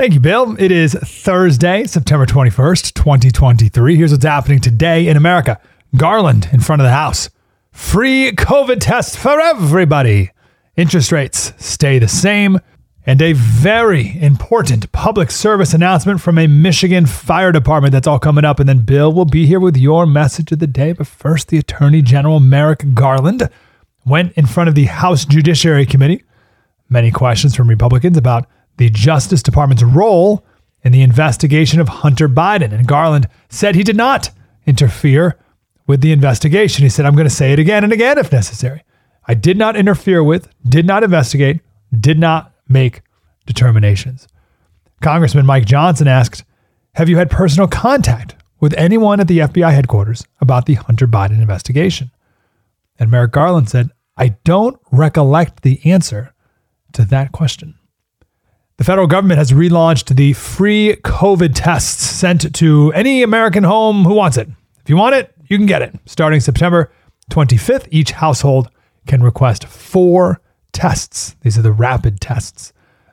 Thank you, Bill. It is Thursday, September 21st, 2023. Here's what's happening today in America Garland in front of the House. Free COVID tests for everybody. Interest rates stay the same. And a very important public service announcement from a Michigan fire department. That's all coming up. And then Bill will be here with your message of the day. But first, the Attorney General Merrick Garland went in front of the House Judiciary Committee. Many questions from Republicans about the Justice Department's role in the investigation of Hunter Biden. And Garland said he did not interfere with the investigation. He said, I'm going to say it again and again if necessary. I did not interfere with, did not investigate, did not make determinations. Congressman Mike Johnson asked, Have you had personal contact with anyone at the FBI headquarters about the Hunter Biden investigation? And Merrick Garland said, I don't recollect the answer to that question. The federal government has relaunched the free COVID tests sent to any American home who wants it. If you want it, you can get it. Starting September 25th, each household can request four tests. These are the rapid tests.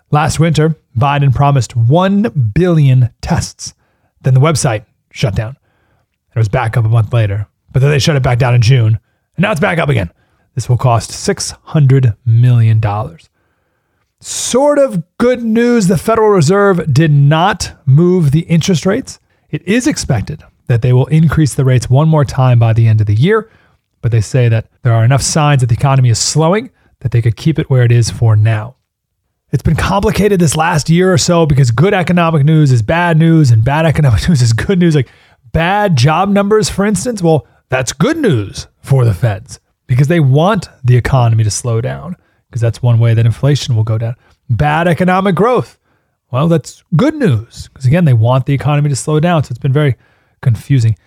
Last winter, Biden promised 1 billion tests. Then the website shut down. It was back up a month later, but then they shut it back down in June, and now it's back up again. This will cost $600 million. Sort of good news the Federal Reserve did not move the interest rates. It is expected that they will increase the rates one more time by the end of the year, but they say that there are enough signs that the economy is slowing that they could keep it where it is for now. It's been complicated this last year or so because good economic news is bad news and bad economic news is good news. Like bad job numbers, for instance, well, that's good news for the feds because they want the economy to slow down because that's one way that inflation will go down. Bad economic growth, well, that's good news because again, they want the economy to slow down. So it's been very confusing.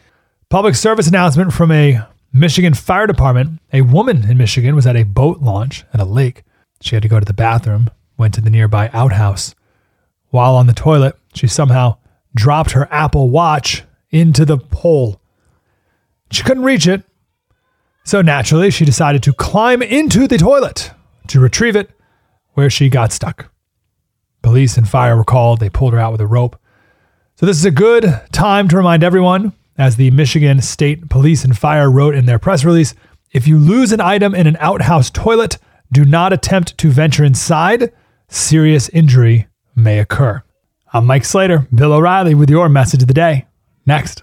Public service announcement from a Michigan fire department. A woman in Michigan was at a boat launch at a lake. She had to go to the bathroom, went to the nearby outhouse. While on the toilet, she somehow dropped her Apple Watch into the hole. She couldn't reach it, so naturally, she decided to climb into the toilet to retrieve it, where she got stuck. Police and fire were called. They pulled her out with a rope. So, this is a good time to remind everyone as the Michigan State Police and Fire wrote in their press release, if you lose an item in an outhouse toilet, do not attempt to venture inside. Serious injury may occur. I'm Mike Slater, Bill O'Reilly with your message of the day. Next.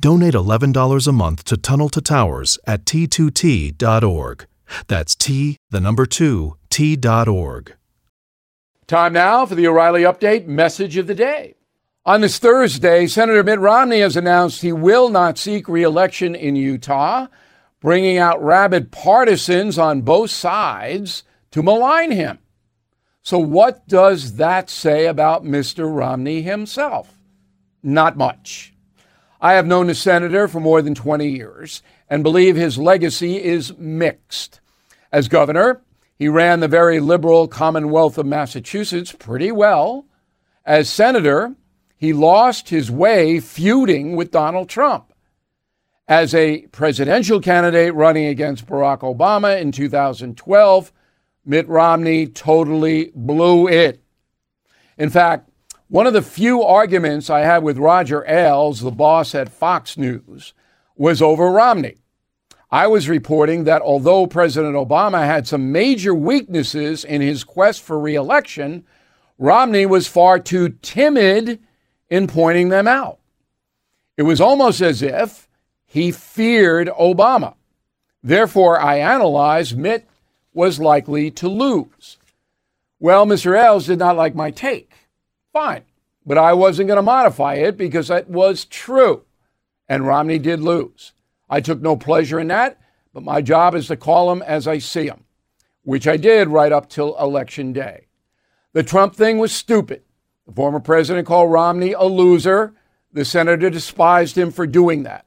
Donate $11 a month to Tunnel to Towers at t2t.org. That's T, the number 2, T.org. Time now for the O'Reilly Update message of the day. On this Thursday, Senator Mitt Romney has announced he will not seek reelection in Utah, bringing out rabid partisans on both sides to malign him. So, what does that say about Mr. Romney himself? Not much. I have known the senator for more than 20 years and believe his legacy is mixed. As governor, he ran the very liberal Commonwealth of Massachusetts pretty well. As senator, he lost his way feuding with Donald Trump. As a presidential candidate running against Barack Obama in 2012, Mitt Romney totally blew it. In fact, one of the few arguments I had with Roger Ailes, the boss at Fox News, was over Romney. I was reporting that although President Obama had some major weaknesses in his quest for reelection, Romney was far too timid in pointing them out. It was almost as if he feared Obama. Therefore, I analyzed Mitt was likely to lose. Well, Mr. Ailes did not like my take. Fine. But I wasn't going to modify it because it was true. And Romney did lose. I took no pleasure in that, but my job is to call him as I see him, which I did right up till election day. The Trump thing was stupid. The former president called Romney a loser. The senator despised him for doing that.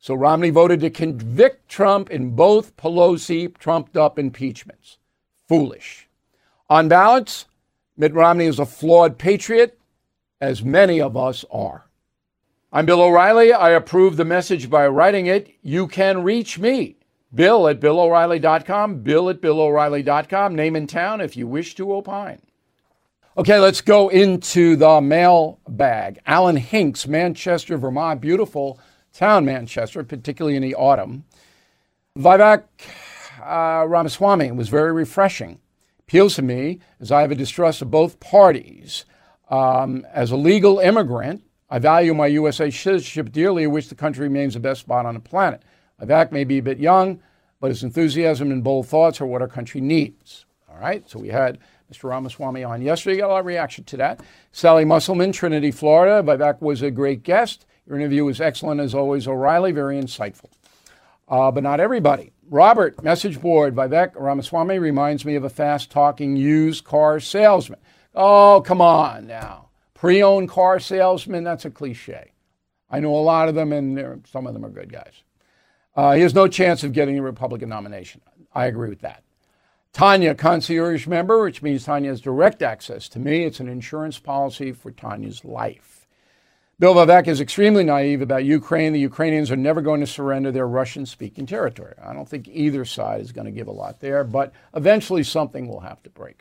So Romney voted to convict Trump in both Pelosi trumped up impeachments. Foolish. On balance, Mitt Romney is a flawed patriot, as many of us are. I'm Bill O'Reilly. I approve the message by writing it. You can reach me, Bill at BillO'Reilly.com, Bill at BillO'Reilly.com, name and town if you wish to opine. Okay, let's go into the mail bag. Alan Hinks, Manchester, Vermont, beautiful town, Manchester, particularly in the autumn. Vivek uh, Ramaswamy was very refreshing. Appeals to me as I have a distrust of both parties. Um, as a legal immigrant, I value my USA citizenship dearly, wish the country remains the best spot on the planet. Vivek may be a bit young, but his enthusiasm and bold thoughts are what our country needs. All right, so we had Mr. Ramaswamy on yesterday. Got a lot of reaction to that. Sally Musselman, Trinity, Florida. Vivek was a great guest. Your interview was excellent as always, O'Reilly, very insightful. Uh, but not everybody. Robert, message board, Vivek Ramaswamy reminds me of a fast talking used car salesman. Oh, come on now. Pre owned car salesman, that's a cliche. I know a lot of them, and some of them are good guys. Uh, he has no chance of getting a Republican nomination. I agree with that. Tanya, concierge member, which means Tanya has direct access to me. It's an insurance policy for Tanya's life. Bill is extremely naive about Ukraine. The Ukrainians are never going to surrender their Russian speaking territory. I don't think either side is going to give a lot there, but eventually something will have to break.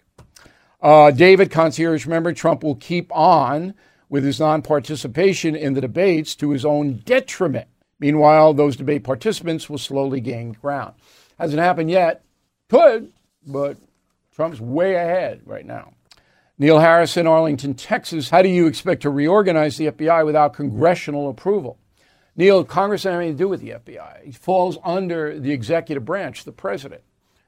Uh, David, concierge member, Trump will keep on with his non participation in the debates to his own detriment. Meanwhile, those debate participants will slowly gain ground. Hasn't happened yet. Could, but Trump's way ahead right now. Neil Harrison, Arlington, Texas. How do you expect to reorganize the FBI without congressional approval? Neil, Congress have anything to do with the FBI. It falls under the executive branch, the president.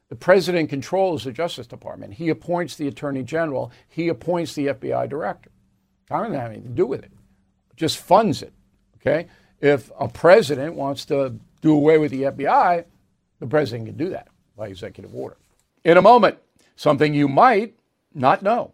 The president controls the Justice Department. He appoints the Attorney General. He appoints the FBI director. Congress doesn't have anything to do with it. Just funds it. Okay? If a president wants to do away with the FBI, the president can do that by executive order in a moment. Something you might not know.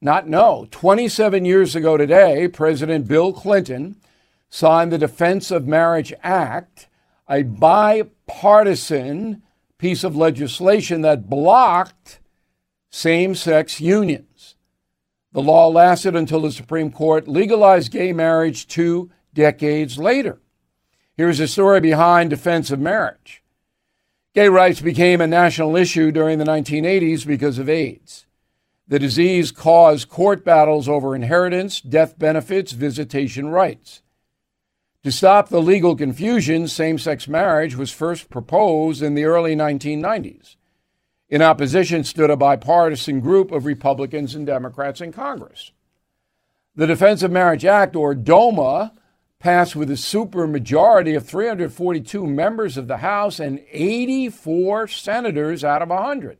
not know. 27 years ago today, President Bill Clinton signed the Defense of Marriage Act, a bipartisan piece of legislation that blocked same sex unions. The law lasted until the Supreme Court legalized gay marriage two decades later. Here's the story behind defense of marriage. Gay rights became a national issue during the 1980s because of AIDS. The disease caused court battles over inheritance, death benefits, visitation rights. To stop the legal confusion, same sex marriage was first proposed in the early 1990s. In opposition stood a bipartisan group of Republicans and Democrats in Congress. The Defense of Marriage Act, or DOMA, passed with a supermajority of 342 members of the House and 84 senators out of 100.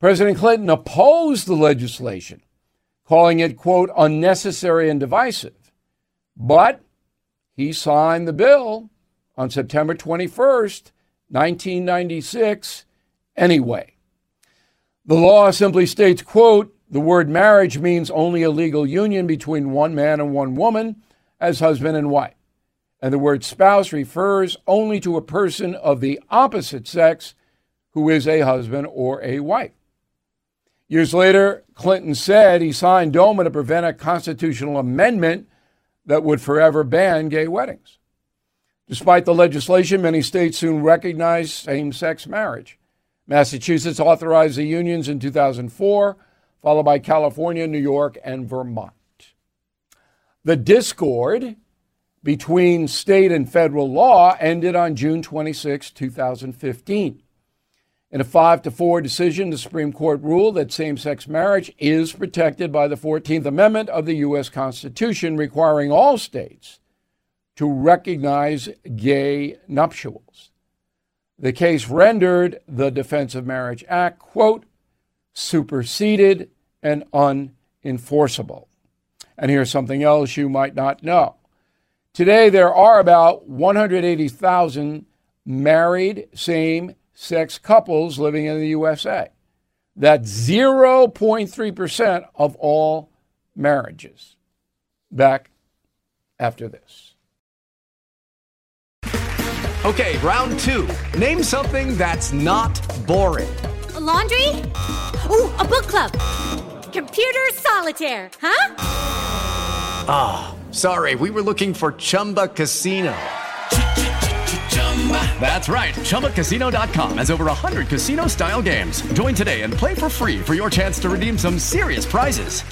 President Clinton opposed the legislation, calling it, quote, unnecessary and divisive. But he signed the bill on September 21st, 1996, anyway. The law simply states, quote, the word marriage means only a legal union between one man and one woman as husband and wife. And the word spouse refers only to a person of the opposite sex who is a husband or a wife. Years later, Clinton said he signed DOMA to prevent a constitutional amendment that would forever ban gay weddings. Despite the legislation, many states soon recognized same sex marriage. Massachusetts authorized the unions in 2004, followed by California, New York, and Vermont. The discord between state and federal law ended on June 26, 2015. In a 5 to 4 decision, the Supreme Court ruled that same sex marriage is protected by the 14th Amendment of the U.S. Constitution, requiring all states to recognize gay nuptials. The case rendered the Defense of Marriage Act, quote, superseded and unenforceable. And here's something else you might not know. Today, there are about 180,000 married same sex couples living in the USA. That's 0.3% of all marriages. Back after this. Okay, round two. Name something that's not boring. A laundry? Ooh, a book club. Computer solitaire, huh? Ah, oh, sorry, we were looking for Chumba Casino. That's right. ChumbaCasino.com has over 100 casino style games. Join today and play for free for your chance to redeem some serious prizes.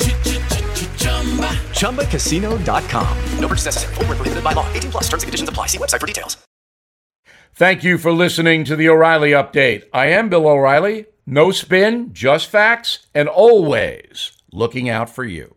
ChumbaCasino.com. No purchase necessary. Full prohibited by law. 18 plus terms and conditions apply. See website for details. Thank you for listening to the O'Reilly Update. I am Bill O'Reilly. No spin, just facts, and always looking out for you.